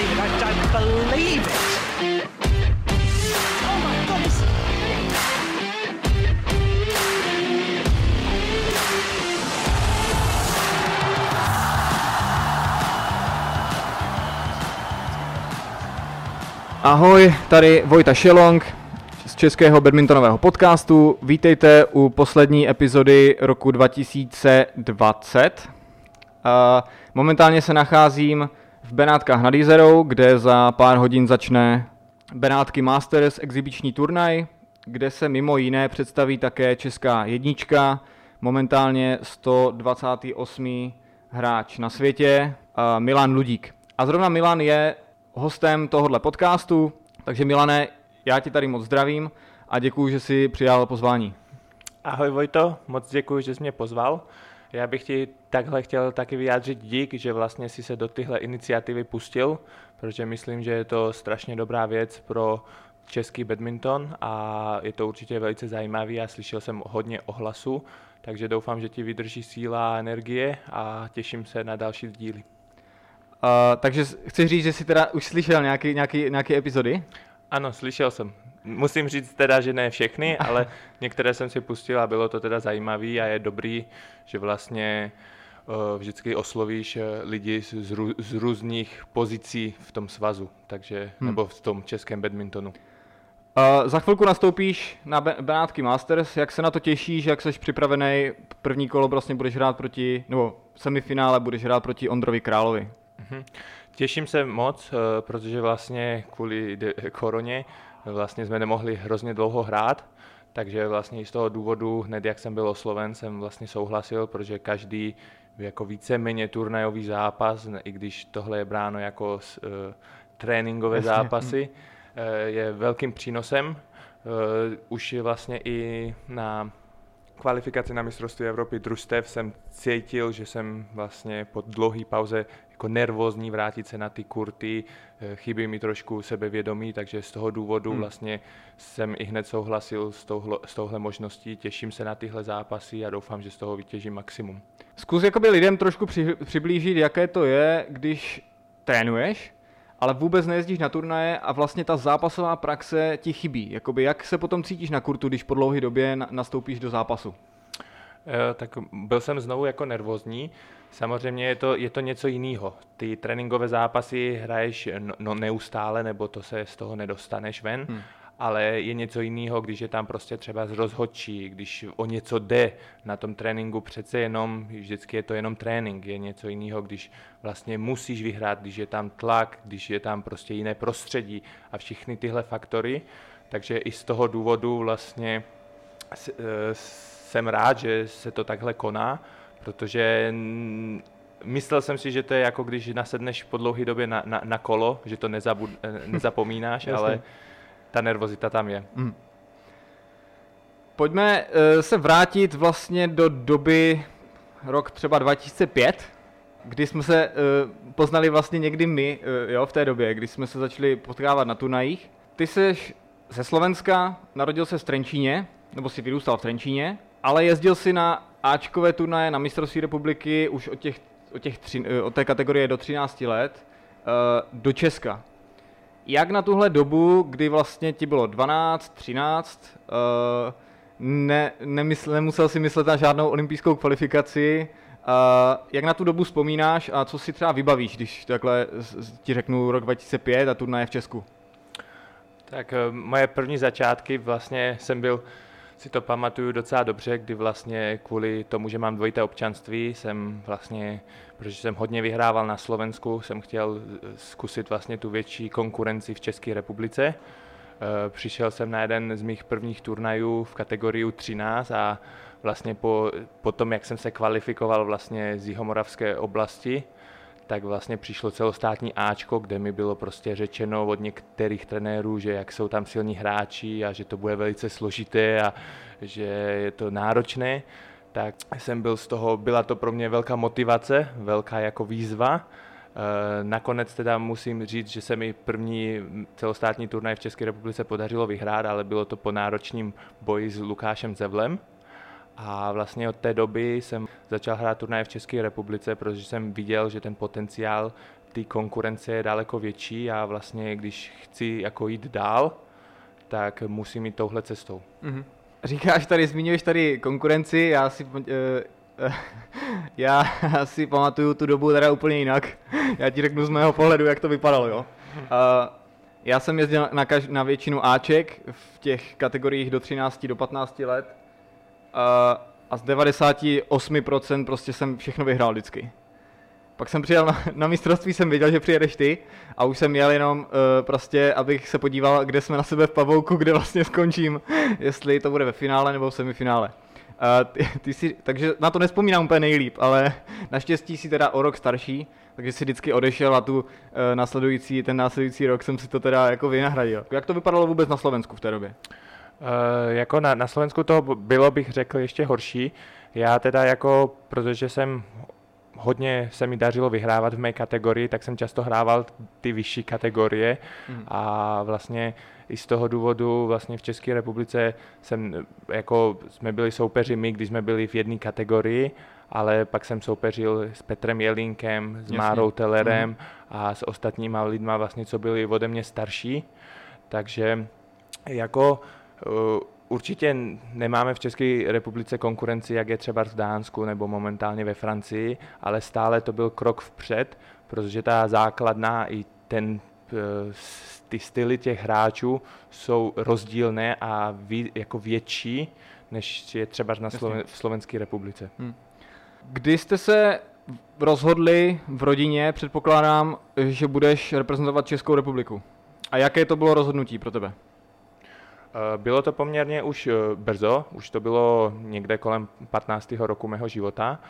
believe it. I don't believe it. Oh. Ahoj, tady Vojta Šelong z českého badmintonového podcastu. Vítejte u poslední epizody roku 2020. A momentálně se nacházím v Benátkách nad Jizerou, kde za pár hodin začne Benátky Masters exibiční turnaj, kde se mimo jiné představí také česká jednička, momentálně 128. hráč na světě, Milan Ludík. A zrovna Milan je hostem tohohle podcastu, takže Milane, já ti tady moc zdravím a děkuji, že jsi přijal pozvání. Ahoj Vojto, moc děkuji, že jsi mě pozval. Já bych ti takhle chtěl taky vyjádřit dík, že vlastně si se do tyhle iniciativy pustil, protože myslím, že je to strašně dobrá věc pro český badminton a je to určitě velice zajímavý a slyšel jsem hodně ohlasu, takže doufám, že ti vydrží síla a energie a těším se na další díly. Uh, takže chci říct, že jsi teda už slyšel nějaký, nějaký, nějaké epizody? Ano, slyšel jsem. Musím říct teda, že ne všechny, ale některé jsem si pustil a bylo to teda zajímavý a je dobrý, že vlastně uh, vždycky oslovíš eh, lidi z, rů- z různých pozicí v tom svazu, takže, Hmm. nebo v tom českém badmintonu. Uh, za chvilku nastoupíš na Be- Benátky Masters, jak se na to těšíš, jak jsi připravený, první kolo vlastně budeš hrát proti, nebo semifinále budeš hrát proti Ondrovi Královi. Mhm. Těším se moc, eh, protože vlastně kvůli koroně vlastně jsme nemohli hrozně dlouho hrát, takže vlastně i z toho důvodu, hned jak jsem byl osloven, jsem vlastně souhlasil, protože každý jako víceméně turnajový zápas, i když tohle je bráno jako s, uh, tréninkové Jasně, zápasy, eh, je velkým přínosem. Eh, Už je vlastně i na kvalifikaci na mistrovství Evropy družstev jsem cítil, že jsem vlastně po dlouhé pauze jako nervózní vrátit se na ty kurty, eh, chybí mi trošku sebevědomí, takže z toho důvodu Hmm. vlastně jsem i hned souhlasil s, touhle, s touhle možností, těším se na tyhle zápasy a doufám, že z toho vytěžím maximum. Zkus jakoby lidem trošku při, přiblížit, jaké to je, když trénuješ, ale vůbec nejezdíš na turnaje a vlastně ta zápasová praxe ti chybí. Jakoby jak se potom cítíš na kurtu, když po dlouhé době na- nastoupíš do zápasu? Eh, tak byl jsem znovu jako nervózní. Samozřejmě je to, je to něco jiného. Ty tréninkové zápasy hraješ no, no, neustále, nebo to se z toho nedostaneš ven, Hmm. Ale je něco jiného, když je tam prostě třeba z rozhodčí, když o něco jde na tom tréninku, přece jenom, vždycky je to jenom trénink, je něco jiného, když vlastně musíš vyhrát, když je tam tlak, když je tam prostě jiné prostředí a všechny tyhle faktory. Takže i z toho důvodu vlastně eh, jsem rád, že se to takhle koná, protože myslel jsem si, že to je jako když nasedneš po dlouhé době na, na, na kolo, že to nezabud, eh, nezapomínáš, ale ta nervozita tam je. Hmm. Pojďme eh, se vrátit vlastně do doby rok třeba 2005, kdy jsme se eh, poznali vlastně někdy my, eh, jo, v té době, kdy jsme se začali potkávat na turnajích. Ty jsi ze Slovenska, narodil se v Trenčíně, nebo si vyrůstal v Trenčíně, ale jezdil si na Ačkové turnaje na mistrovství republiky už od, těch, od, těch tři, od té kategorie do 13 let do Česka. Jak na tuhle dobu, kdy vlastně ti bylo 12, 13, uh, ne, nemysl, nemusel si myslet na žádnou olympijskou kvalifikaci, uh, jak na tu dobu vzpomínáš a co si třeba vybavíš, když takhle ti řeknu rok 2005 a turnaje v Česku? Tak eh, moje první začátky vlastně jsem byl, si to pamatuju docela dobře, kdy vlastně kvůli tomu, že mám dvojité občanství, jsem vlastně, protože jsem hodně vyhrával na Slovensku, jsem chtěl zkusit vlastně tu větší konkurenci v České republice. Eh, Přišel jsem na jeden z mých prvních turnajů v kategorii 13 a vlastně po, po tom, jak jsem se kvalifikoval vlastně z Jihomoravské oblasti, tak vlastně přišlo celostátní Ačko, kde mi bylo prostě řečeno od některých trenérů, že jak jsou tam silní hráči a že to bude velice složité a že je to náročné, tak jsem byl z toho, byla to pro mě velká motivace, velká jako výzva. Eh, Nakonec teda musím říct, že se mi první celostátní turnaj v České republice podařilo vyhrát, ale bylo to po náročním boji s Lukášem Zevlem. A vlastně od té doby jsem začal hrát turnaje v České republice, protože jsem viděl, že ten potenciál ty konkurence je daleko větší a vlastně když chci jako jít dál, tak musím jít touhle cestou. Mhm. Říkáš tady, zmiňuješ tady konkurenci, já si, uh, uh, já si pamatuju tu dobu teda úplně jinak. Já ti řeknu z mého pohledu, jak to vypadalo, jo. Uh, já jsem jezdil na, kaž, na většinu Aček v těch kategoriích do 13 do 15 let uh, a z 98% prostě jsem všechno vyhrál vždycky. Pak jsem přijel na, na mistrovství, jsem věděl, že přijedeš ty a už jsem jel jenom uh, prostě, abych se podíval, kde jsme na sebe v pavouku, kde vlastně skončím, jestli to bude ve finále nebo v semifinále. Uh, ty, ty si, takže na to nespomínám úplně nejlíp, ale naštěstí si teda o rok starší, takže si vždycky odešel a tu uh, následující, ten následující rok jsem si to teda jako vynahradil. Jak to vypadalo vůbec na Slovensku v té době? Uh, jako na, na Slovensku to bylo, bych řekl, ještě horší. Já teda jako, protože jsem hodně se mi dařilo vyhrávat v mé kategorii, tak jsem často hrával ty vyšší kategorie mm. a vlastně i z toho důvodu vlastně v České republice jsem, jako jsme byli soupeři my, když jsme byli v jedné kategorii, ale pak jsem soupeřil s Petrem Jelinkem, s Jasně. Márou Tellerem mm. a s ostatníma lidma vlastně, co byli ode mě starší, takže jako Určitě nemáme v České republice konkurenci, jak je třeba v Dánsku nebo momentálně ve Francii, ale stále to byl krok vpřed, protože ta základná i ten, eh, ty styly těch hráčů jsou rozdílné a ví, jako větší, než je třeba na Sloven, v Slovenské republice. Hmm. Kdy jste se rozhodli v rodině, předpokládám, že budeš reprezentovat Českou republiku. A jaké to bylo rozhodnutí pro tebe? Eh, bylo to poměrně už eh, brzo, už to bylo někde kolem 15. roku mého života.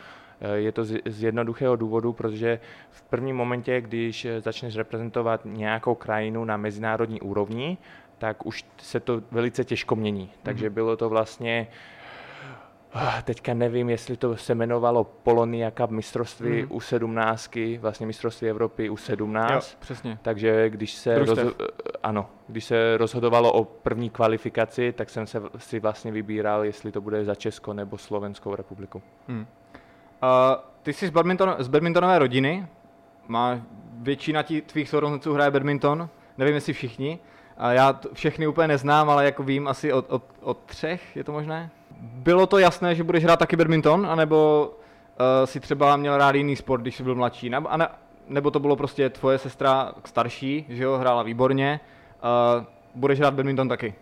Eh, je to z jednoduchého důvodu, protože v prvním momentě, když začneš reprezentovat nějakou krajinu na mezinárodní úrovni, tak už se to velice těžko mění. Takže mhm. bylo to vlastně teďka nevím, jestli to se jmenovalo Polonia Cup mistrovství mm. u 17, vlastně mistrovství Evropy u 17. Jo, přesně. Takže když se, rozho- ano, když se rozhodovalo o první kvalifikaci, tak jsem se si vlastně vybíral, jestli to bude za Česko nebo Slovenskou republiku. Mm. Uh, ty jsi z, badminton, z badmintonové rodiny, má většina tí, tvých sourozenců hraje badminton, nevím jestli všichni, a já t- všechny úplně neznám, ale jako vím asi od, od, od třech, je to možné? Bylo to jasné, že budeš hrát taky badminton, anebo uh, si třeba měl rád jiný sport, když jsi byl mladší, nebo, ne, nebo to bylo prostě tvoje sestra starší, že jo, hrála výborně, uh, budeš hrát badminton taky?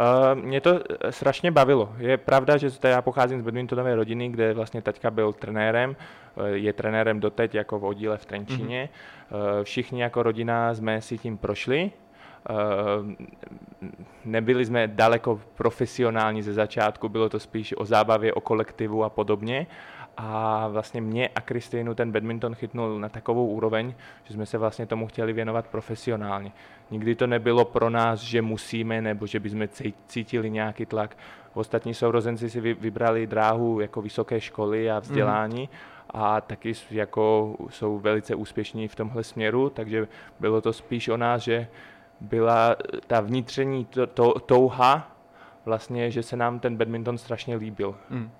Uh, mě to strašně bavilo. Je pravda, že já pocházím z badmintonové rodiny, kde vlastně teďka byl trenérem, je trenérem doteď jako v oddíle v Trenčíně. Mm-hmm. Všichni jako rodina jsme si tím prošli, nebyli jsme daleko profesionální ze začátku, bylo to spíš o zábavě, o kolektivu a podobně. A vlastně mě a Kristýnu ten badminton chytnul na takovou úroveň, že jsme se vlastně tomu chtěli věnovat profesionálně. Nikdy to nebylo pro nás, že musíme nebo že bychom cítili nějaký tlak. Ostatní sourozenci si vybrali dráhu jako vysoké školy a vzdělání, mm a taky jako jsou velice úspěšní v tomhle směru, takže bylo to spíš o nás, že byla ta vnitřní to, to, touha, vlastně, že se nám ten badminton strašně líbil. Mm.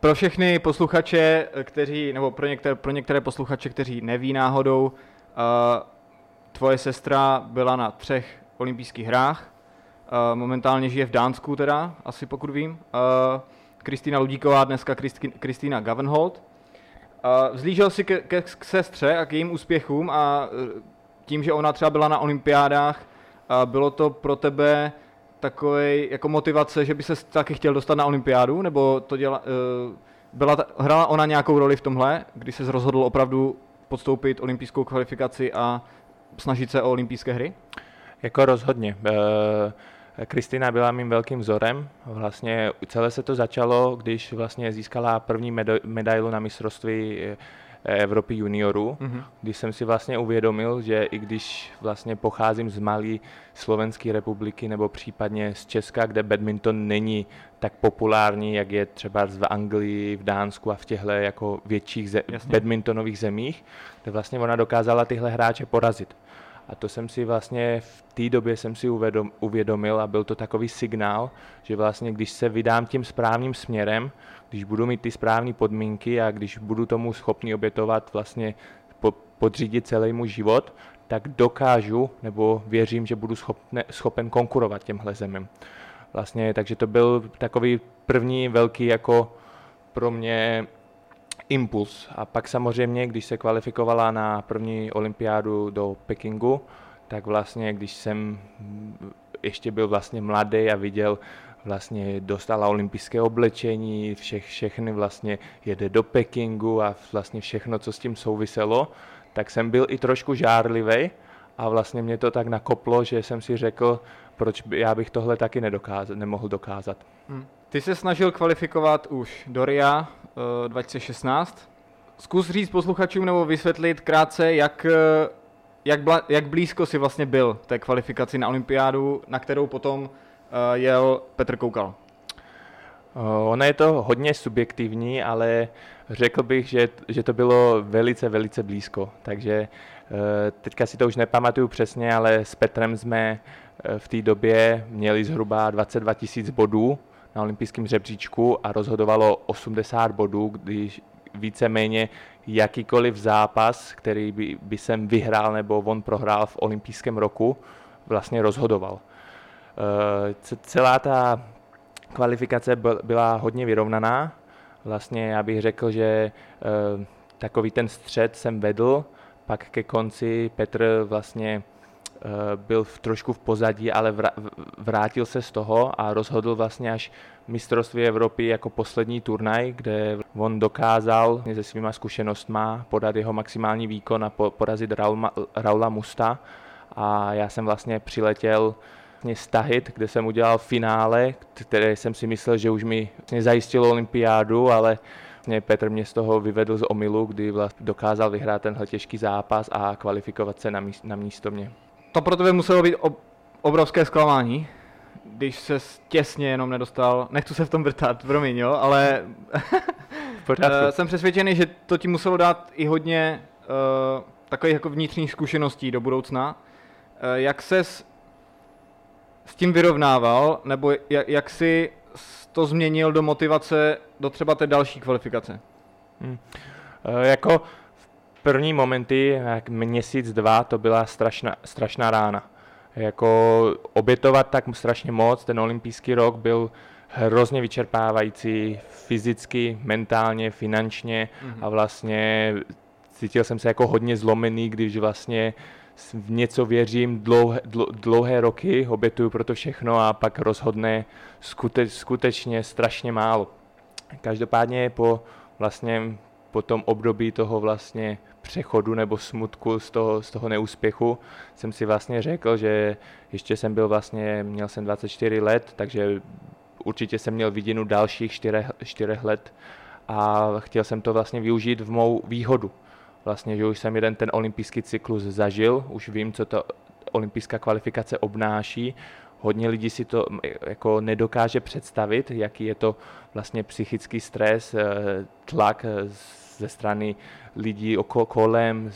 Pro všechny posluchače, kteří, nebo pro některé, pro některé posluchače, kteří neví náhodou, uh, tvoje sestra byla na třech olympijských hrách, uh, momentálně žije v Dánsku teda, asi pokud vím. Uh, Kristýna Ludíková, dneska Kristýna Gavenhold. Uh, vzlížel si ke, ke, k sestře a k jejím úspěchům a tím, že ona třeba byla na olympiádách, bylo to pro tebe takový jako motivace, že by se taky chtěl dostat na olympiádu, nebo to děla, uh, byla hrála ona nějakou roli v tomhle, kdy se rozhodl opravdu podstoupit olympijskou kvalifikaci a snažit se o olympijské hry? Jako rozhodně. Eh, Kristýna byla mým velkým vzorem. Vlastně celé se to začalo, když vlastně získala první medailu na mistrovství eh, Evropy juniorů, mm-hmm. když jsem si vlastně uvědomil, že i když vlastně pocházím z malé Slovenské republiky nebo případně z Česka, kde badminton není tak populární, jak je třeba v Anglii, v Dánsku a v těchto jako větších ze- badmintonových zemích, kde vlastně ona dokázala tyhle hráče porazit. A to jsem si vlastně v té době jsem si uvědom, uvědomil a byl to takový signál, že vlastně když se vydám tím správným směrem, když budu mít ty správné podmínky a když budu tomu schopný obětovat vlastně po, podřídit celý můj život, tak dokážu, nebo věřím, že budu schopne, schopen konkurovat těmhle zemím. Vlastně, takže to byl takový první velký jako pro mě impuls. A pak samozřejmě, když se kvalifikovala na první olympiádu do Pekingu, tak vlastně, když jsem ještě byl vlastně mladý a viděl, vlastně dostala olympijské oblečení, všech, všechny vlastně jede do Pekingu a vlastně všechno, co s tím souviselo, tak jsem byl i trošku žárlivý a vlastně mě to tak nakoplo, že jsem si řekl, proč by, já bych tohle taky nedokázat, nemohl dokázat. Hmm. Ty se snažil kvalifikovat už do RIA uh, 2016. Zkus říct posluchačům nebo vysvětlit krátce, jak, eh, jak, bla, jak blízko si vlastně byl té kvalifikaci na olympiádu, na kterou potom jel Petr Koukal. Ono je to hodně subjektivní, ale řekl bych, že, že to bylo velice, velice blízko. Takže teďka si to už nepamatuju přesně, ale s Petrem jsme v té době měli zhruba 22 tisíc bodů na olympijském žebříčku a rozhodovalo 80 bodů, když víceméně jakýkoliv zápas, který by, by jsem vyhrál nebo on prohrál v olympijském roku, vlastně rozhodoval. Eh, celá ta kvalifikace byla hodně vyrovnaná. Vlastně já bych řekl, že eh, takový ten střed jsem vedl, pak ke konci Petr vlastně Eh, byl v, trošku v pozadí, ale vrátil se z toho a rozhodl vlastně až mistrovství Evropy jako poslední turnaj, kde on dokázal se svýma zkušenostma podat jeho maximální výkon a porazit Raula, Raula Musta. A já jsem vlastně přiletěl vlastně stahit, kde jsem udělal finále, které jsem si myslel, že už mi vlastně zajistilo olympiádu, ale vlastně Petr mě z toho vyvedl z omylu, kdy vlastně dokázal vyhrát tenhle těžký zápas a kvalifikovat se na, místo, na místo mě to pro tebe muselo být ob- obrovské zklamání, když se těsně jenom nedostal, nechci se v tom vrtat, promiň, jo, ale eh, jsem přesvědčený, že to ti muselo dát i hodně uh, takových jako vnitřních zkušeností do budoucna. Uh, jak se s tím vyrovnával, nebo jak, jak si to změnil do motivace do třeba té další kvalifikace? Hmm. Uh, jako první momenty, jak měsíc, dva, to byla strašná, strašná rána. Jako obětovat tak strašně moc, ten olympijský rok byl hrozně vyčerpávající fyzicky, mentálně, finančně mm-hmm. a vlastně cítil jsem se jako hodně zlomený, když vlastně v něco věřím dlouhé, dlouhé roky, obětuju pro to všechno a pak rozhodne skute, skutečně strašně málo. Každopádně po vlastně po tom období toho vlastně přechodu nebo smutku z toho, z toho neúspěchu jsem si vlastně řekl, že ještě jsem byl vlastně, měl jsem 24 let, takže určitě jsem měl vidinu dalších 4, 4 let a chtěl jsem to vlastně využít v mou výhodu. Vlastně, že už jsem jeden ten olympijský cyklus zažil, už vím, co to olympijská kvalifikace obnáší, hodně lidí si to jako nedokáže představit, jaký je to vlastně psychický stres, eh, tlak ze strany lidí okolo kolem,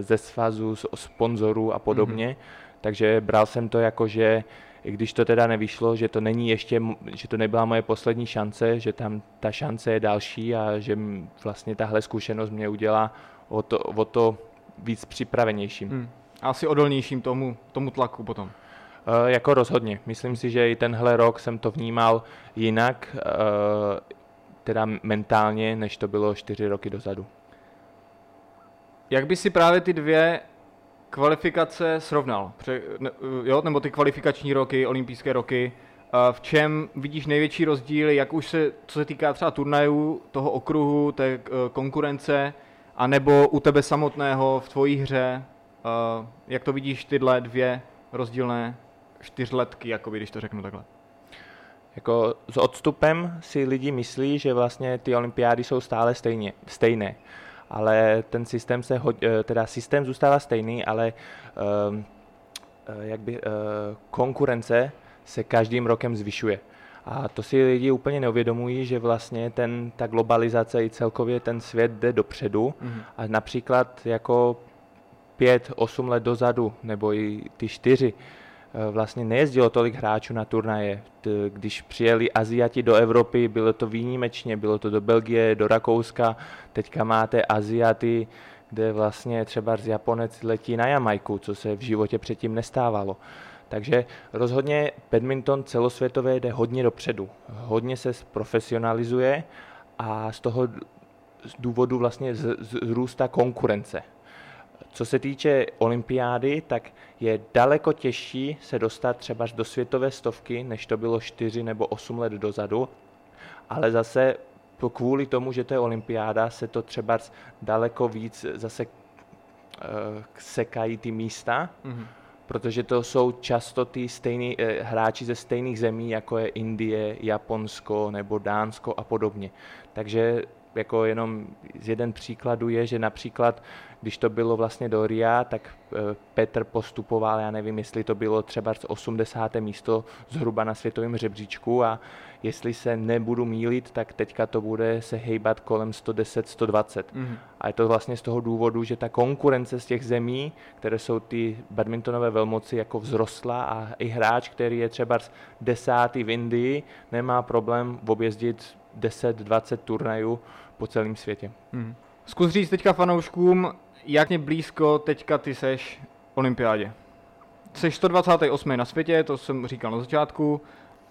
ze svazu, z sponzorů a podobně. Mm-hmm. Takže bral jsem to jako, že i když to teda nevyšlo, že to není ještě, že to nebyla moje poslední šance, že tam ta šance je další a že vlastně tahle zkušenost mě udělá o to, o to víc připravenějším. Hmm. Asi odolnějším tomu, tomu tlaku potom. Uh, jako rozhodně. Myslím si, že i tenhle rok jsem to vnímal jinak, uh, teda mentálně, než to bylo čtyři roky dozadu. Jak by si právě ty dvě kvalifikace srovnal? Pře, ne, jo, nebo ty kvalifikační roky, olympijské roky, v čem vidíš největší rozdíl, jak už se, co se týká třeba turnajů, toho okruhu, té eh, konkurence, a nebo u tebe samotného v tvojí hře, jak to vidíš tyhle dvě rozdílné čtyřletky, jakoby, když to řeknu takhle? Jako s odstupem si lidi myslí, že vlastně ty olympiády jsou stále stejně, stejné ale ten systém se, eh, teda systém zůstává stejný, ale um, jak by, uh, konkurence se každým rokem zvyšuje. A to si lidi úplně neuvědomují, že vlastně ten, ta globalizace i celkově ten svět jde dopředu mm-hmm. a například jako pět, osm let dozadu, nebo i ty čtyři, Eh, vlastně nejezdilo tolik hráčů na turnaje. Když přijeli Aziati do Evropy, bylo to výjimečně, bylo to do Belgie, do Rakouska, teďka máte Aziaty, kde vlastně třeba z Japonec letí na Jamajku, co se v životě předtím nestávalo. Takže rozhodně badminton celosvětově jde hodně dopředu. Hodně se profesionalizuje a z toho důvodu vlastně zrůstá konkurence. Co se týče olympiády, tak je daleko těžší se dostat třeba do světové stovky, než to bylo 4 nebo 8 let dozadu, ale zase kvůli tomu, že to je olympiáda, se to třeba daleko víc zase uh, sekají ty místa, mm-hmm. Protože to jsou často ty stejný, uh, hráči ze stejných zemí, jako je Indie, Japonsko nebo Dánsko a podobně. Takže jako jenom z jeden příkladu je, že například, když to bylo vlastně do RIA, tak eh, Petr postupoval, já nevím, jestli to bylo třeba z 80. místo zhruba na světovém řebříčku a jestli se nebudu mílit, tak teďka to bude se hejbat kolem 110-120. Mm-hmm. A je to vlastně z toho důvodu, že ta konkurence z těch zemí, které jsou ty badmintonové velmoci, jako vzrostla a i hráč, který je třeba desátý v Indii, nemá problém objezdit 10-20 turnajů po celém světě. Hmm. Zkus říct teďka fanouškům, jak mě blízko teďka ty seš olympiádě. Jsi 128. na světě, to jsem říkal na začátku.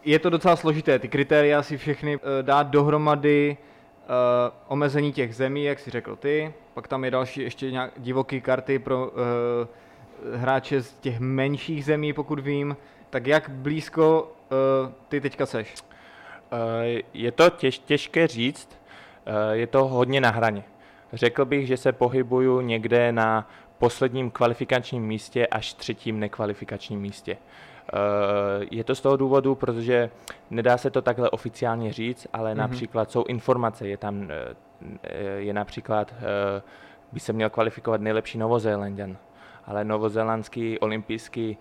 Je to docela složité, ty kritéria si všechny uh, dát dohromady, uh, omezení těch zemí, jak si řekl ty, pak tam je další ještě nějak divoký karty pro uh, hráče z těch menších zemí, pokud vím. Tak jak blízko uh, ty teďka seš? Uh, je to těž, těžké říct, Eh, je to hodně na hraně. Řekl bych, že se pohybuju někde na posledním kvalifikačním místě až třetím nekvalifikačním místě. Eh, je to z toho důvodu, protože nedá se to takhle oficiálně říct, ale mm-hmm. například jsou informace, je tam, eh, je například, by se měl kvalifikovat nejlepší Novozélandian, ale novozélandský olympijský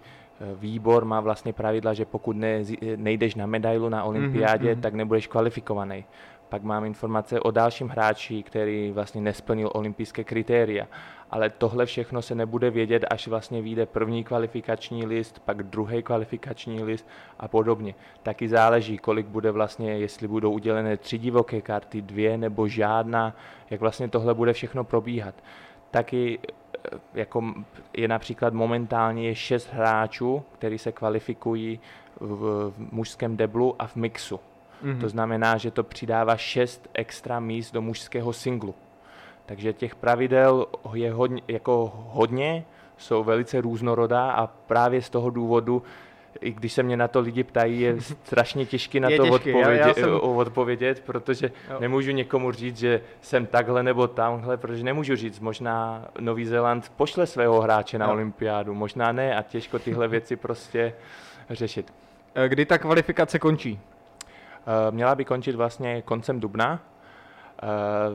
výbor má vlastně pravidla, že pokud ne, nejdeš na medailu na olympiádě, mm-hmm. tak nebudeš kvalifikovaný. Pak mám informace o dalším hráči, který vlastně nesplnil olympijské kritéria. Ale tohle všechno se nebude vědět, až vlastně vyjde první kvalifikační list, pak druhý kvalifikační list a podobně. Taky záleží, kolik bude vlastně, jestli budou udělené tři divoké karty, dvě nebo žádná, jak vlastně tohle bude všechno probíhat. Taky eh, jako je například momentálně je šest hráčů, kteří se kvalifikují v, v mužském deblu a v mixu. Mm-hmm. To znamená, že to přidává šest extra míst do mužského singlu. Takže těch pravidel je hodně, jako hodně, jsou velice různorodá a právě z toho důvodu, i když se mě na to lidi ptají, je strašně těžké na je to těžký, odpovědět, já, já jsem... odpovědět, protože jo. nemůžu někomu říct, že jsem takhle nebo tamhle, protože nemůžu říct, možná Nový Zéland pošle svého hráče na jo. olympiádu, možná ne a těžko tyhle věci prostě řešit. Kdy ta kvalifikace končí? Eh, měla by končit vlastně koncem dubna. Eh,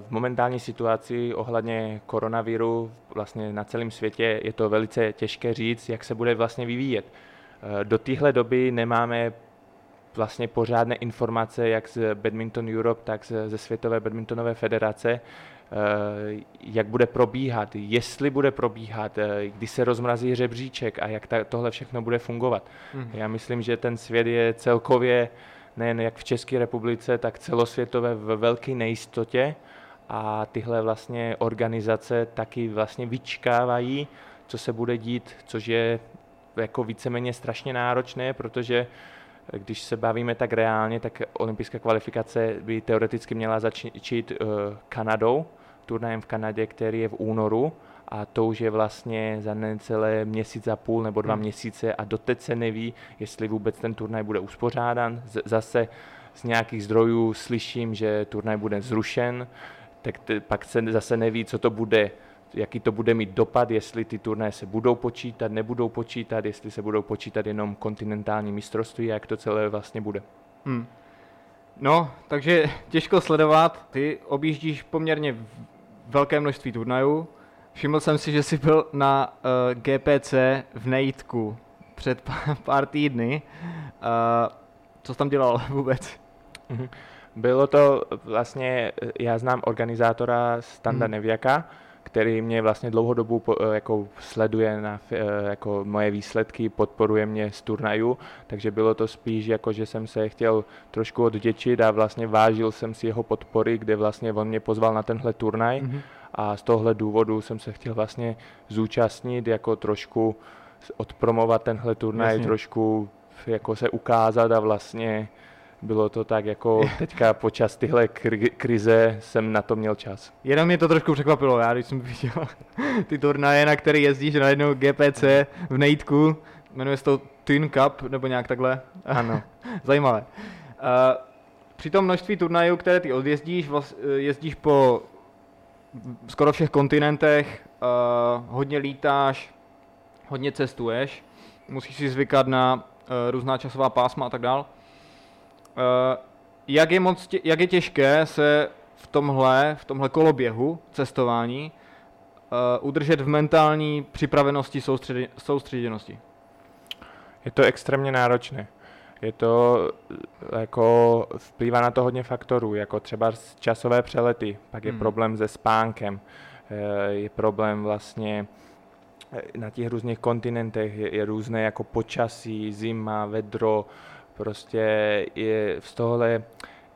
v momentální situaci ohledně koronaviru vlastně na celém světě je to velice těžké říct, jak se bude vlastně vyvíjet. Eh, do téhle doby nemáme vlastně pořádné informace jak z Badminton Europe, tak ze Světové badmintonové federace, jak bude probíhat, jestli bude probíhat, kdy se rozmrazí řebříček a jak tohle všechno bude fungovat. Hmm. Já myslím, že ten svět je celkově nejen jak v České republice, tak celosvětové ve velké nejistotě. A tyhle vlastně organizace taky vlastně vyčkávají, co se bude dít, což je jako víceméně strašně náročné, protože když se bavíme tak reálně, tak olympijská kvalifikace by teoreticky měla začít uh, Kanadou, turnajem v Kanadě, který je v únoru a to už je vlastně za necelé měsíc a půl nebo dva hmm. měsíce a doteď se neví, jestli vůbec ten turnaj bude uspořádán. Z- zase z nějakých zdrojů slyším, že turnaj bude zrušen, tak t- pak se zase neví, co to bude, jaký to bude mít dopad, jestli ty turnaje se budou počítat, nebudou počítat, jestli se budou počítat jenom kontinentální mistrovství a jak to celé vlastně bude. Hmm. No, takže těžko sledovat. Ty objíždíš poměrně velké množství turnajů. Všiml jsem si, že jsi byl na uh, eh, GPC v Nejitku před pár týdny. Uh, co jsi tam dělal vůbec? Mhm. Bylo to vlastně, já znám organizátora Standa hmm. Neviaka, který mě vlastně dlouhodobu eh, jako sleduje na jako moje výsledky, podporuje mě z turnaju, takže bylo to spíš jako, že jsem se chtěl trošku odděčit a vlastně vážil jsem si jeho podpory, kde vlastně on mě pozval na tenhle turnaj. Mm-hmm a z tohle důvodu jsem se chtěl vlastně zúčastnit, jako trošku odpromovat tenhle turnaj, Jasně. trošku jako se ukázat a vlastně bylo to tak jako teďka počas tyhle kri- krize jsem na to měl čas. Jenom mě to trošku překvapilo, já když jsem viděl ty turnaje, na který jezdíš na jednou GPC v Nejtku, jmenuje se to Twin Cup, nebo nějak takhle. Ano. Zajímavé. Uh, při tom množství turnajů, které ty odjezdíš, eh, jezdíš po skoro všech kontinentech, uh, hodně lítáš, hodně cestuješ, musíš si zvykat na uh, různá časová pásma a tak dál. Uh, jak, je moc tě, jak je těžké se v tomhle, v tomhle koloběhu cestování uh, udržet v mentální připravenosti, soustředě, soustředěnosti? Je to extrémně náročné. Je to eh, jako vplývá na to hodně faktorů, jako třeba z časové přelety, pak je Mhm. problém se spánkem, eh, je problém vlastně eh, na těch různých kontinentech, je, je různé jako počasí, zima, vedro, prostě je z tohle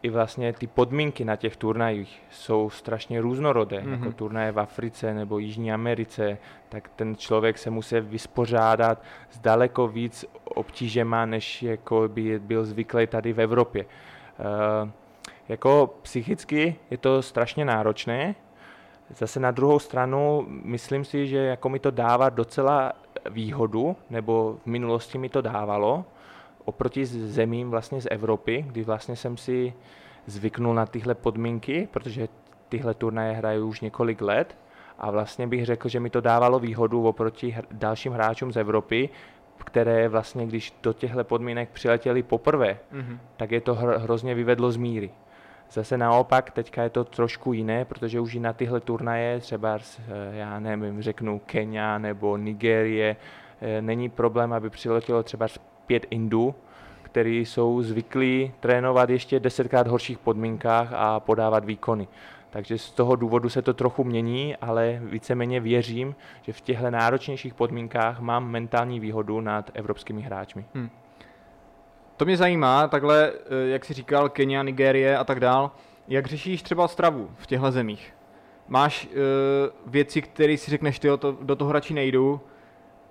i vlastně ty podmínky na těch turnajích jsou strašně různorodé, mm-hmm. jako Mhm. turnaje v Africe nebo Jižní Americe, tak ten člověk se musí vyspořádat s daleko víc obtížema, než jako by byl zvyklý tady v Evropě. Uh, jako psychicky je to strašně náročné, Zase na druhou stranu myslím si, že jako mi to dává docela výhodu, nebo v minulosti mi to dávalo, oproti zemím vlastně z Evropy, kdy vlastně jsem si zvyknul na tyhle podmínky, protože tyhle turnaje hraju už několik let a vlastně bych řekl, že mi to dávalo výhodu oproti hr- dalším hráčům z Evropy, které vlastně, když do těchto podmínek přiletěli poprvé, Mm-hmm. tak je to hr- hrozně vyvedlo z míry. Zase naopak, teďka je to trošku jiné, protože už i na tyhle turnaje, třeba, eh, já nevím, řeknu Kenia nebo Nigérie, eh, není problém, aby přiletělo třeba pět Indů, který jsou zvyklí trénovat ještě desetkrát horších podmínkách a podávat výkony. Takže z toho důvodu se to trochu mění, ale víceméně věřím, že v těchto náročnějších podmínkách mám mentální výhodu nad evropskými hráčmi. To mě zajímá, takhle, eh, jak jsi říkal, Kenia, Nigérie a tak dál, jak řešíš třeba stravu v těchto zemích? Máš uh, věci, které si řekneš, ty to, do toho radši nejdu,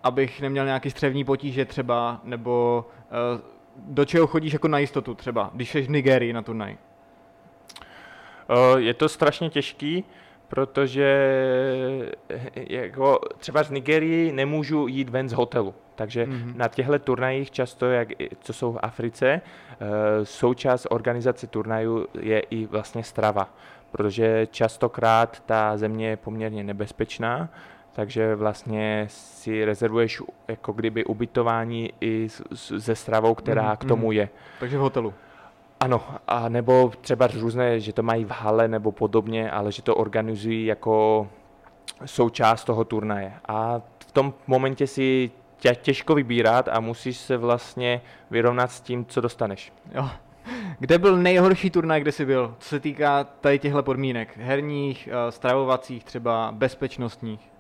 abych neměl nějaký střevní potíže třeba, nebo uh, do čeho chodíš jako na jistotu třeba, když jsi v Nigérii na turnaj? Eh, Je to strašně těžký, protože eh, jako třeba z Nigerii nemůžu jít ven z hotelu. Takže Mhm. mm-hmm. na těchto turnajích často, jak, co jsou v Africe, eh, součást organizace turnajů je i vlastně strava, protože častokrát ta země je poměrně nebezpečná, takže vlastně si rezervuješ jako kdyby ubytování i se stravou, která mm-hmm. k tomu je. Takže v hotelu. Ano, a nebo třeba různé, že to mají v hale nebo podobně, ale že to organizují jako součást toho turnaje. A v tom momentě si tě, těžko vybírat a musíš se vlastně vyrovnat s tím, co dostaneš. Jo. Kde byl nejhorší turnaj, kde jsi byl, co se týká tady těchto podmínek? Herních, eh, stravovacích, třeba bezpečnostních?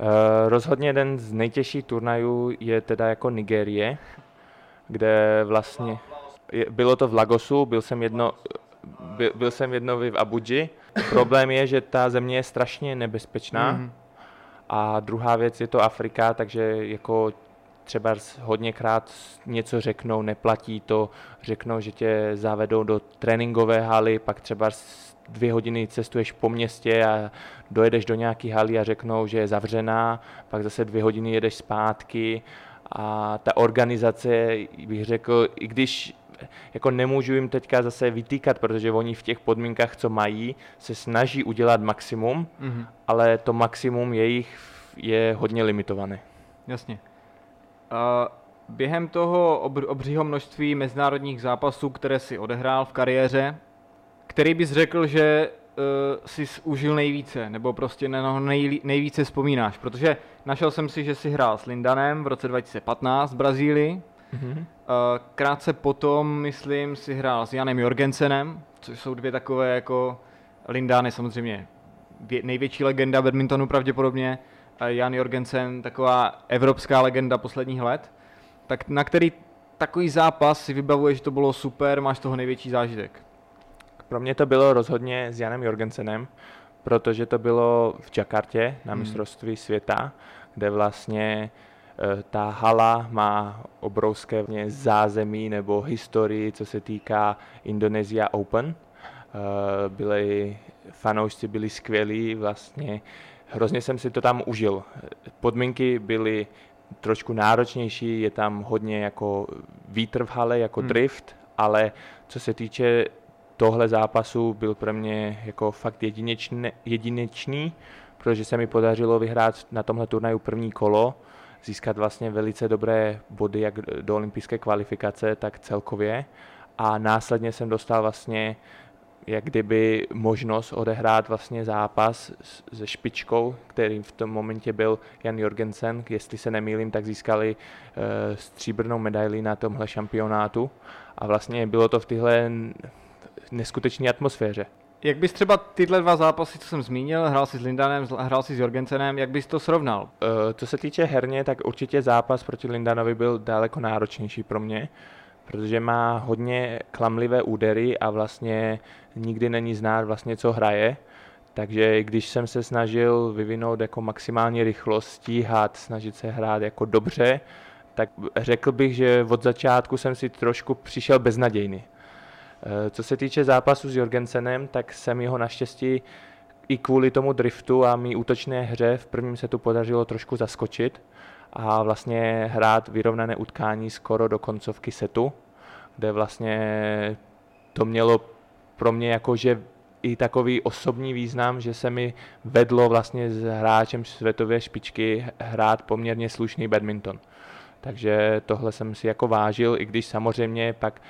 Eh, rozhodně jeden z nejtěžších turnajů je teda jako Nigérie, kde vlastně bylo to v Lagosu, byl jsem jedno, byl, byl jsem jedno v Abuji. Problém je, že ta země je strašně nebezpečná. Mhm. A druhá věc je to Afrika, takže jako třeba hodněkrát něco řeknou, neplatí to, řeknou, že tě zavedou do tréninkové haly, pak třeba dvě hodiny cestuješ po městě a dojedeš do nějaké haly a řeknou, že je zavřená, pak zase dvě hodiny jedeš zpátky a ta organizace, bych řekl, i když jako nemůžu jim teďka zase vytýkat, protože oni v těch podmínkách, co mají, se snaží udělat maximum, Mhm. ale to maximum jejich je hodně limitované. Jasně. Během toho obr- obřího množství mezinárodních zápasů, které si odehrál v kariéře, který bys řekl, že uh, jsi užil nejvíce, nebo prostě na nejlí- nejvíce vzpomínáš? Protože našel jsem si, že si hrál s Lindanem v roce 2015 v Brazílii. Mm-hmm. Uh, krátce potom, myslím, si hrál s Janem Jorgensenem, což jsou dvě takové jako... Lindán je samozřejmě vě- největší legenda badmintonu pravděpodobně. A Jan Jorgensen, taková evropská legenda posledních let. Tak na který takový zápas si vybavuje, že to bylo super, máš toho největší zážitek? Pro mě to bylo rozhodně s Janem Jorgensenem, protože to bylo v Jakartě na Hmm. mistrovství světa, kde vlastně eh, ta hala má obrovské vlastně zázemí nebo historii, co se týká Indonesia Open. Eh, Byli fanoušci byli skvělí, vlastně hrozně jsem si to tam užil. Podmínky byly trošku náročnější, je tam hodně jako vítr v hale, jako Hmm. drift, ale co se týče tohle zápasu, byl pro mě jako fakt jedinečný, jedinečný, protože se mi podařilo vyhrát na tomhle turnaju první kolo, získat vlastně velice dobré body jak do olympijské kvalifikace, tak celkově. A následně jsem dostal vlastně jak kdyby možnost odehrát vlastně zápas se špičkou, který v tom momentě byl Jan Jorgensen. Jestli se nemýlím, tak získali e, stříbrnou medaili na tomhle šampionátu. A vlastně bylo to v téhle neskutečné atmosféře. Jak bys třeba tyhle dva zápasy, co jsem zmínil, hrál si s Lindanem, hrál si s Jorgensenem, jak bys to srovnal? Eh, Co se týče herně, tak určitě zápas proti Lindanovi byl daleko náročnější pro mě, protože má hodně klamlivé údery a vlastně nikdy není znát vlastně, co hraje. Takže když jsem se snažil vyvinout jako maximální rychlost, stíhat, snažit se hrát jako dobře, tak řekl bych, že od začátku jsem si trošku přišel beznadějný. Eh, Co se týče zápasu s Jorgensenem, tak jsem jeho naštěstí i kvůli tomu driftu a mý útočné hře v prvním setu podařilo trošku zaskočit a vlastně hrát vyrovnané utkání skoro do koncovky setu, kde vlastně to mělo pro mě jakože i takový osobní význam, že se mi vedlo vlastně s hráčem světové špičky hrát poměrně slušný badminton. Takže tohle jsem si jako vážil, i když samozřejmě pak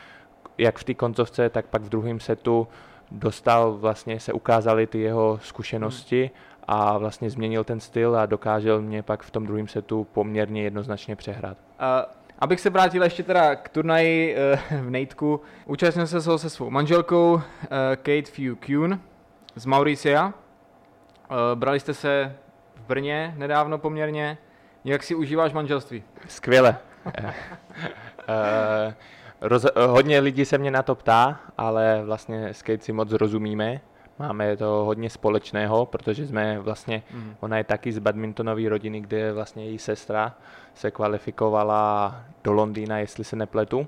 jak v té koncovce, tak pak v druhém setu dostal, vlastně se ukázaly ty jeho zkušenosti a vlastně změnil ten styl a dokážel mě pak v tom druhém setu poměrně jednoznačně přehrát. Uh, abych se vrátil ještě teda k turnaji uh, v Nejtku, účastnil se ho se svou manželkou uh, Kate Few Kuhn z Mauricia. Uh, brali jste se v Brně nedávno poměrně. Jak si užíváš manželství? Skvěle. Eh, eh, Roz, hodně lidí se mě na to ptá, ale vlastně s Kate si moc rozumíme. Máme to hodně společného, protože jsme vlastně, Mhm. ona je taky z badmintonové rodiny, kde vlastně její sestra se kvalifikovala do Londýna, jestli se nepletu.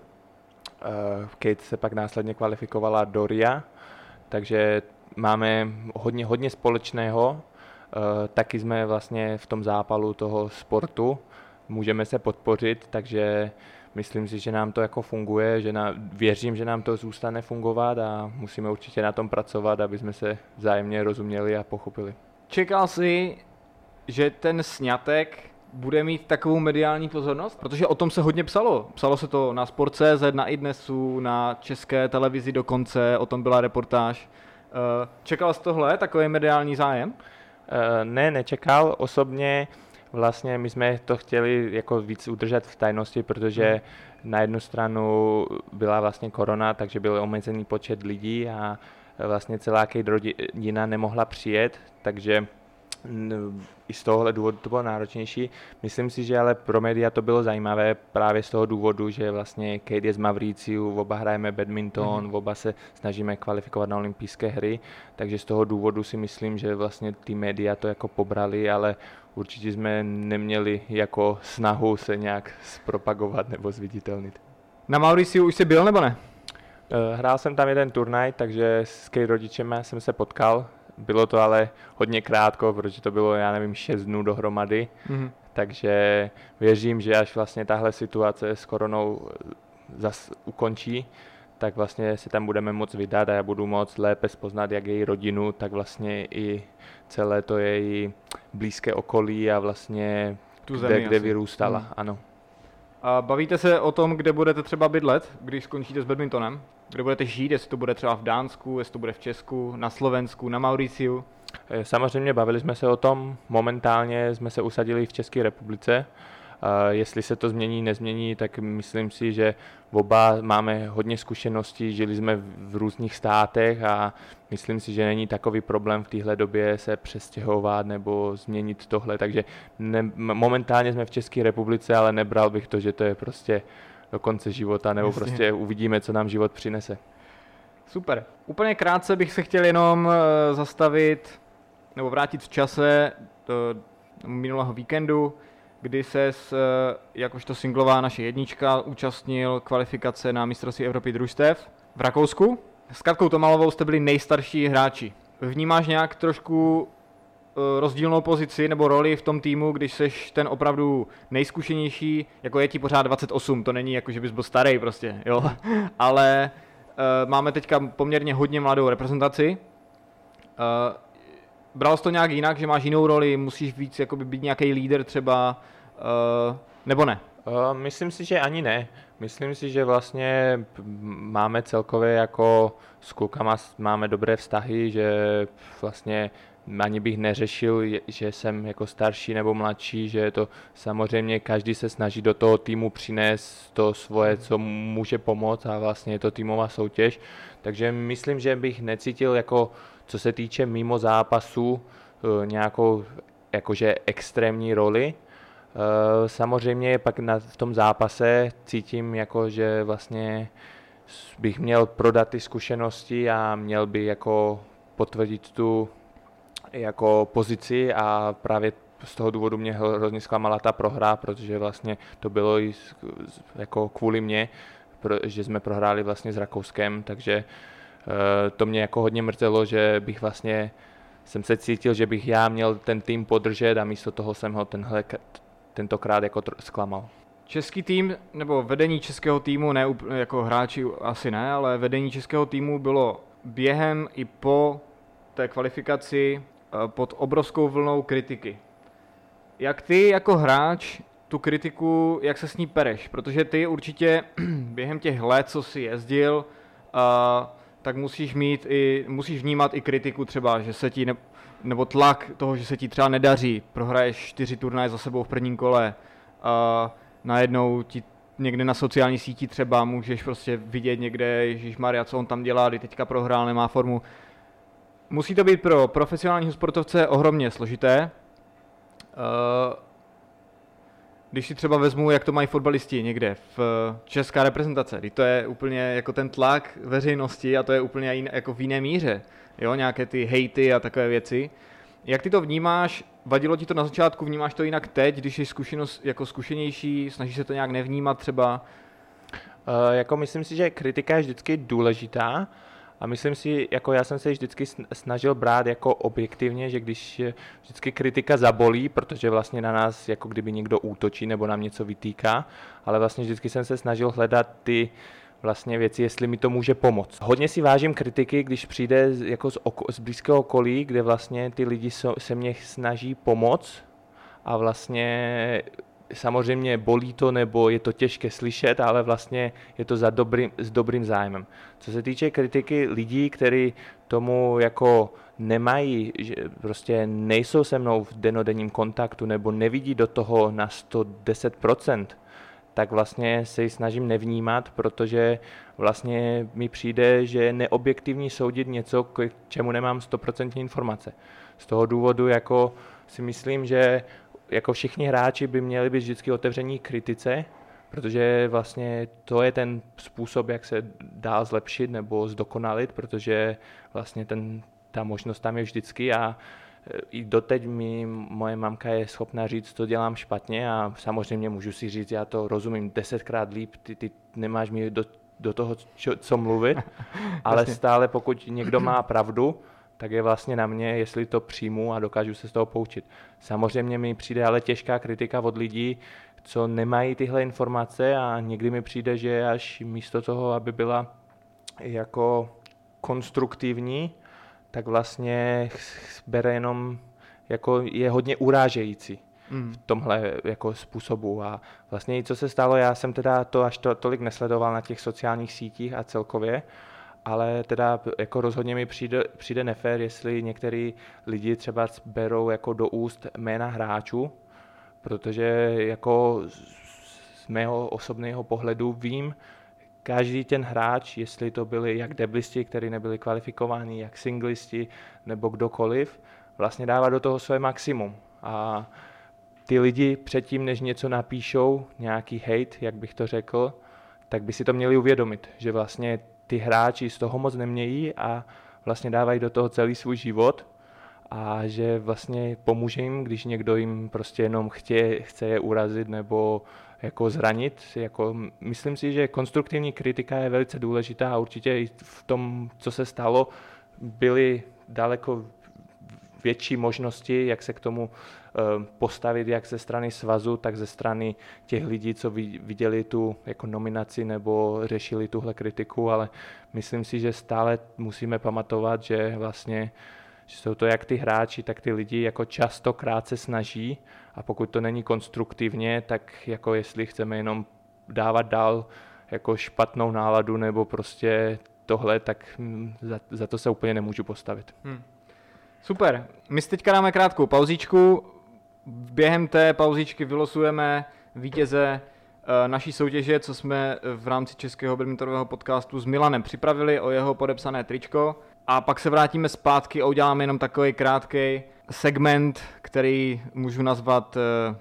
Eh, Kate se pak následně kvalifikovala do RIA, takže máme hodně, hodně společného. Eh, Taky jsme vlastně v tom zápalu toho sportu, můžeme se podpořit, takže myslím si, že nám to jako funguje, že na, věřím, že nám to zůstane fungovat a musíme určitě na tom pracovat, aby jsme se vzájemně rozuměli a pochopili. Čekal jsi, že ten sňatek bude mít takovou mediální pozornost? Protože o tom se hodně psalo. Psalo se to na Sport.cz, na iDnesu, na české televizi dokonce, o tom byla reportáž. Eh, Čekal jsi tohle, takový mediální zájem? Eh, Ne, nečekal. Osobně vlastně my jsme to chtěli jako víc udržet v tajnosti, protože na jednu stranu byla vlastně korona, takže byl omezený počet lidí a vlastně celá rodina nemohla přijet, takže i z tohohle důvodu to bylo náročnější. Myslím si, že ale pro média to bylo zajímavé právě z toho důvodu, že vlastně Kate je z Mavriciu, oba hrajeme badminton, Mhm. oba se snažíme kvalifikovat na olympijské hry, takže z toho důvodu si myslím, že vlastně ty média to jako pobrali, ale určitě jsme neměli jako snahu se nějak zpropagovat nebo zviditelnit. Na Mauriciu už jsi byl nebo ne? Eh, Hrál jsem tam jeden turnaj, takže s Kate rodičem jsem se potkal. Bylo to ale hodně krátko, protože to bylo, já nevím, 6 dnů dohromady. Mhm. Takže věřím, že až vlastně tahle situace s koronou zas ukončí, tak vlastně se tam budeme moc vydat a já budu moc lépe spoznat jak její rodinu, tak vlastně i celé to její blízké okolí a vlastně Tu zemi kde, kde vyrůstala, Hmm. ano. A bavíte se o tom, kde budete třeba bydlet, když skončíte s badmintonem? Kde budete žít, jestli to bude třeba v Dánsku, jestli to bude v Česku, na Slovensku, na Mauriciu? Eh, Samozřejmě bavili jsme se o tom, momentálně jsme se usadili v České republice. Eh, Jestli se to změní, nezmění, tak myslím si, že oba máme hodně zkušeností, žili jsme v různých státech a myslím si, že není takový problém v téhle době se přestěhovat nebo změnit tohle, takže ne, momentálně jsme v České republice, ale nebral bych to, že to je prostě do konce života, nebo Jasně. prostě uvidíme, co nám život přinese. Super. Úplně krátce bych se chtěl jenom eh, zastavit nebo vrátit v čase do minulého víkendu, kdy se eh, jakožto singlová naše jednička účastnil kvalifikace na mistrovství Evropy družstev v Rakousku. S Katkou Tomalovou jste byli nejstarší hráči. Vnímáš nějak trošku rozdílnou pozici nebo roli v tom týmu, když seš ten opravdu nejzkušenější, jako je ti pořád 28, to není jako, že bys byl starý prostě, jo, ale uh, máme teďka poměrně hodně mladou reprezentaci. Uh, bral jsi to nějak jinak, že máš jinou roli, musíš víc jakoby být nějaký líder třeba, uh, nebo ne? Uh, myslím si, že ani ne. Myslím si, že vlastně máme celkově jako s klukama máme dobré vztahy, že vlastně ani bych neřešil, že jsem jako starší nebo mladší, že je to samozřejmě každý se snaží do toho týmu přinést to svoje, co může pomoct a vlastně je to týmová soutěž. Takže myslím, že bych necítil jako, co se týče mimo zápasu, eh, nějakou jakože extrémní roli, Eh, samozřejmě pak na, v tom zápase cítím, jako, že vlastně bych měl prodat ty zkušenosti a měl by jako potvrdit tu jako pozici a právě z toho důvodu mě hrozně zklamala ta prohra, protože vlastně to bylo i jako kvůli mě, že jsme prohráli vlastně s Rakouskem, takže eh, to mě jako hodně mrzelo, že bych vlastně jsem se cítil, že bych já měl ten tým podržet a místo toho jsem ho tenhle tentokrát jako zklamal. Český tým, nebo vedení českého týmu, ne jako hráči asi ne, ale vedení českého týmu bylo během i po té kvalifikaci pod obrovskou vlnou kritiky. Jak ty jako hráč tu kritiku, jak se s ní pereš? Protože ty určitě během těch let, co jsi jezdil, uh, tak musíš mít i, musíš vnímat i kritiku třeba, že se ti ne, nebo tlak toho, že se ti třeba nedaří, prohraješ čtyři turnaje za sebou v prvním kole a najednou ti někde na sociální síti třeba můžeš prostě vidět někde, Maria, co on tam dělá, kdy teďka prohrál, nemá formu. Musí to být pro profesionálního sportovce ohromně složité. Když si třeba vezmu, jak to mají fotbalisti někde v česká reprezentace, kdy to je úplně jako ten tlak veřejnosti a to je úplně jako v jiné míře jo, nějaké ty hejty a takové věci. Jak ty to vnímáš? Vadilo ti to na začátku, vnímáš to jinak teď, když jsi zkušenost, jako zkušenější, snažíš se to nějak nevnímat třeba? Uh, jako myslím si, že kritika je vždycky důležitá a myslím si, jako já jsem se vždycky snažil brát jako objektivně, že když vždycky kritika zabolí, protože vlastně na nás jako kdyby někdo útočí nebo nám něco vytýká, ale vlastně vždycky jsem se snažil hledat ty vlastně věci, jestli mi to může pomoct. Hodně si vážím kritiky, když přijde jako z, oko, z blízkého okolí, kde vlastně ty lidi so, se mě snaží pomoct a vlastně samozřejmě bolí to nebo je to těžké slyšet, ale vlastně je to za dobrým, s dobrým zájmem. Co se týče kritiky lidí, kteří tomu jako nemají, že prostě nejsou se mnou v denodenním kontaktu nebo nevidí do toho na 110%, tak vlastně se ji snažím nevnímat, protože vlastně mi přijde, že je neobjektivní soudit něco, k čemu nemám 100% informace. Z toho důvodu jako si myslím, že jako všichni hráči by měli být vždycky otevření kritice, protože vlastně to je ten způsob, jak se dá zlepšit nebo zdokonalit, protože vlastně ten, ta možnost tam je vždycky a i doteď mi moje mamka je schopná říct, co dělám špatně a samozřejmě můžu si říct, já to rozumím desetkrát líp, ty, ty nemáš mi do, do toho, čo, co mluvit, ale stále pokud někdo má pravdu, tak je vlastně na mě, jestli to přijmu a dokážu se z toho poučit. Samozřejmě mi přijde ale těžká kritika od lidí, co nemají tyhle informace a někdy mi přijde, že až místo toho, aby byla jako konstruktivní, tak vlastně bere jenom, jako je hodně urážející mm. v tomhle jako způsobu. A vlastně i co se stalo, já jsem teda to až to, tolik nesledoval na těch sociálních sítích a celkově, ale teda jako rozhodně mi přijde, přijde nefér, jestli některý lidi třeba berou jako do úst jména hráčů, protože jako z mého osobného pohledu vím, každý ten hráč, jestli to byli jak deblisti, kteří nebyli kvalifikováni, jak singlisti nebo kdokoliv, vlastně dává do toho své maximum. A ty lidi předtím, než něco napíšou, nějaký hate, jak bych to řekl, tak by si to měli uvědomit, že vlastně ty hráči z toho moc nemějí a vlastně dávají do toho celý svůj život a že vlastně pomůže jim, když někdo jim prostě jenom chtě, chce je urazit nebo jako zranit. Jako, myslím si, že konstruktivní kritika je velice důležitá a určitě i v tom, co se stalo, byly daleko větší možnosti, jak se k tomu eh, postavit, jak ze strany svazu, tak ze strany těch lidí, co viděli tu jako nominaci nebo řešili tuhle kritiku, ale myslím si, že stále musíme pamatovat, že vlastně že jsou to jak ty hráči, tak ty lidi jako častokrát se snaží a pokud to není konstruktivně, tak jako jestli chceme jenom dávat dál jako špatnou náladu nebo prostě tohle, tak hm, za, za to se úplně nemůžu postavit. Hmm. Super, my si teďka dáme krátkou pauzičku, během té pauzičky vylosujeme vítěze eh, naší soutěže, co jsme v rámci Českého badmintonového podcastu s Milanem připravili o jeho podepsané tričko. A pak se vrátíme zpátky a uděláme jenom takový krátký segment, který můžu nazvat eh,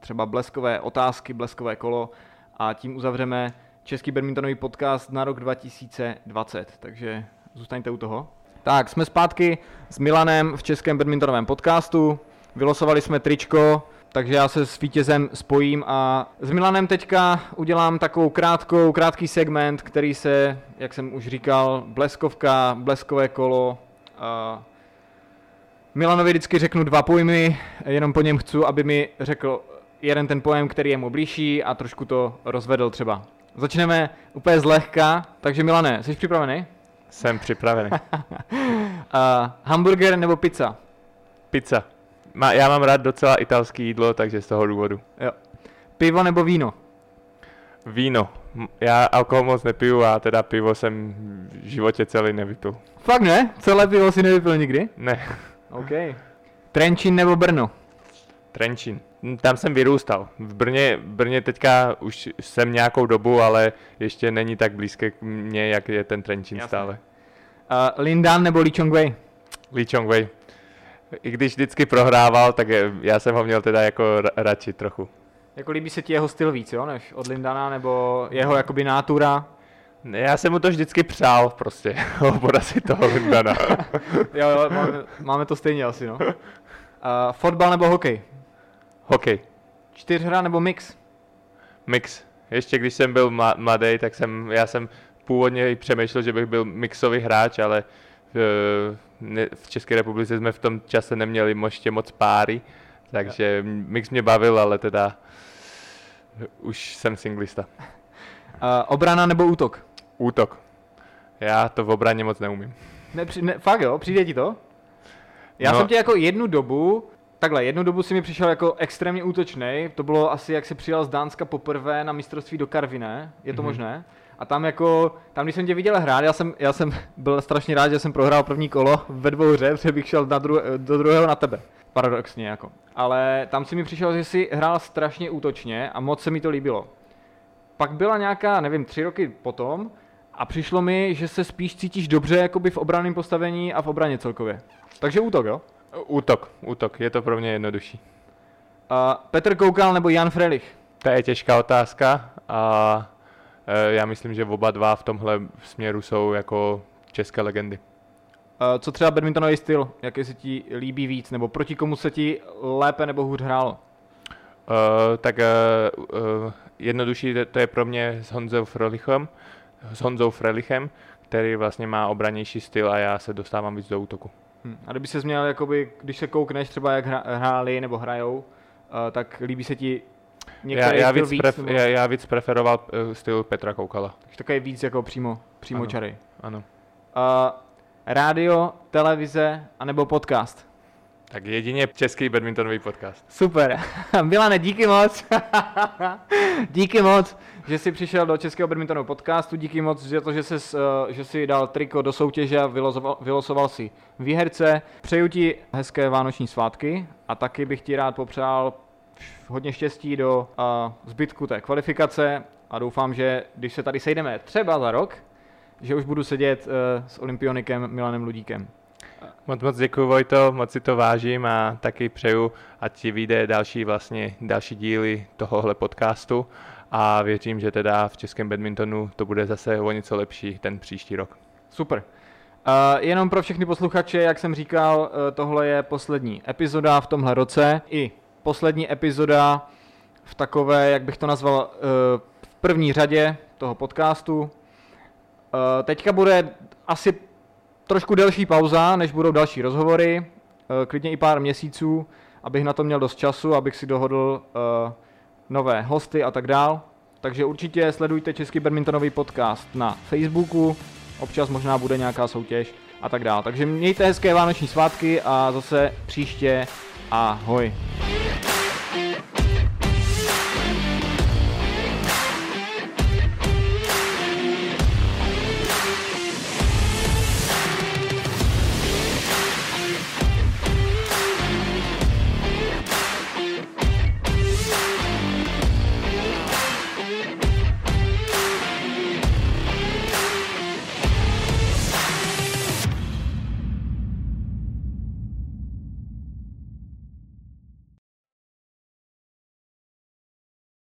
třeba bleskové otázky, bleskové kolo. A tím uzavřeme Český badmintonový podcast na rok 2020, takže zůstaňte u toho. Tak, jsme zpátky s Milanem v Českém badmintonovém podcastu, vylosovali jsme tričko, takže já se s vítězem spojím a s Milanem teďka udělám takovou krátkou, krátký segment, který se, jak jsem už říkal, bleskovka, bleskové kolo. A Milanovi vždycky řeknu dva pojmy, jenom po něm chci, aby mi řekl jeden ten pojem, který je mu blížší a trošku to rozvedl třeba. Začneme úplně zlehka, takže Milane, jsi připravený? Jsem připravený. uh, hamburger nebo pizza? Pizza. Ma, já mám rád docela italský jídlo, takže z toho důvodu. Jo. Pivo nebo víno? Víno. Já alkohol moc nepiju a teda pivo jsem v životě celý nevypil. Fakt ne? Celé pivo si nevypil nikdy? Ne. OK. Trenčín nebo Brno? Trenčín. Tam jsem vyrůstal. V Brně, Brně teďka už jsem nějakou dobu, ale ještě není tak blízké k mně, jak je ten Trenčín Jasne. stále. Uh, Lindan nebo Lee Chong Wei? Lee Chong Wei i když vždycky prohrával, tak já jsem ho měl teda jako radši trochu. Jako líbí se ti jeho styl víc, jo, než od Lindana, nebo jeho jakoby nátura? Já jsem mu to vždycky přál prostě, porazit toho Lindana. jo, jo, máme, máme to stejně asi, no. Uh, fotbal nebo hokej? Hokej. Čtyřhra nebo mix? Mix. Ještě když jsem byl mladý, tak jsem, já jsem původně i přemýšlel, že bych byl mixový hráč, ale uh, v České republice jsme v tom čase neměli ještě moc páry, takže mix mě bavil, ale teda už jsem singlista. Uh, obrana nebo útok? Útok. Já to v obraně moc neumím. Ne, při, ne, fakt jo, přijde ti to? Já no. jsem tě jako jednu dobu, takhle, jednu dobu si mi přišel jako extrémně útočný. To bylo asi, jak se přijal z Dánska poprvé na mistrovství do Karviné. Je to mm-hmm. možné? A tam jako, tam když jsem tě viděl hrát, já jsem, já jsem byl strašně rád, že jsem prohrál první kolo ve dvou hře, protože bych šel na dru- do druhého na tebe. Paradoxně jako. Ale tam si mi přišel, že jsi hrál strašně útočně a moc se mi to líbilo. Pak byla nějaká, nevím, tři roky potom a přišlo mi, že se spíš cítíš dobře jakoby v obraném postavení a v obraně celkově. Takže útok, jo? Útok, útok, je to pro mě jednodušší. Uh, Petr Koukal nebo Jan Frelich? To je těžká otázka a Eh, já myslím, že oba dva v tomhle směru jsou jako české legendy. Eh, co třeba badmintonový styl? Jaký se ti líbí víc? Nebo proti komu se ti lépe nebo hůř hrálo? Uh, tak uh, uh, jednodušší to je pro mě s Honzou Frelichem, s Honzou Frelichem, který vlastně má obranější styl a já se dostávám víc do útoku. Hmm. A kdyby se změnil, jakoby, když se koukneš třeba jak hráli nebo hrajou, uh, tak líbí se ti já, já, víc víc, pref, já, já víc preferoval uh, styl Petra Koukala. Takže takový víc jako přímo, přímo ano, čary. Ano. Uh, rádio, televize, anebo podcast? Tak jedině český badmintonový podcast. Super. Milane, díky moc. díky moc, že jsi přišel do českého badmintonového podcastu. Díky moc za to, že jsi, uh, že jsi dal triko do soutěže a vylosoval, vylosoval si výherce. Přeju ti hezké vánoční svátky a taky bych ti rád popřál hodně štěstí do uh, zbytku té kvalifikace a doufám, že když se tady sejdeme třeba za rok, že už budu sedět uh, s olympionikem Milanem Ludíkem. Moc moc děkuji Vojto, moc si to vážím a taky přeju, ať ti vyjde další vlastně další díly tohohle podcastu a věřím, že teda v českém badmintonu to bude zase o něco lepší ten příští rok. Super. Uh, jenom pro všechny posluchače, jak jsem říkal, uh, tohle je poslední epizoda v tomhle roce. I poslední epizoda v takové, jak bych to nazval, uh, v první řadě toho podcastu. Uh, teďka bude asi trošku delší pauza, než budou další rozhovory, uh, klidně i pár měsíců, abych na to měl dost času, abych si dohodl uh, nové hosty a tak dál. Takže určitě sledujte Český badmintonový podcast na Facebooku, občas možná bude nějaká soutěž a tak dále. Takže mějte hezké vánoční svátky a zase příště ahoj.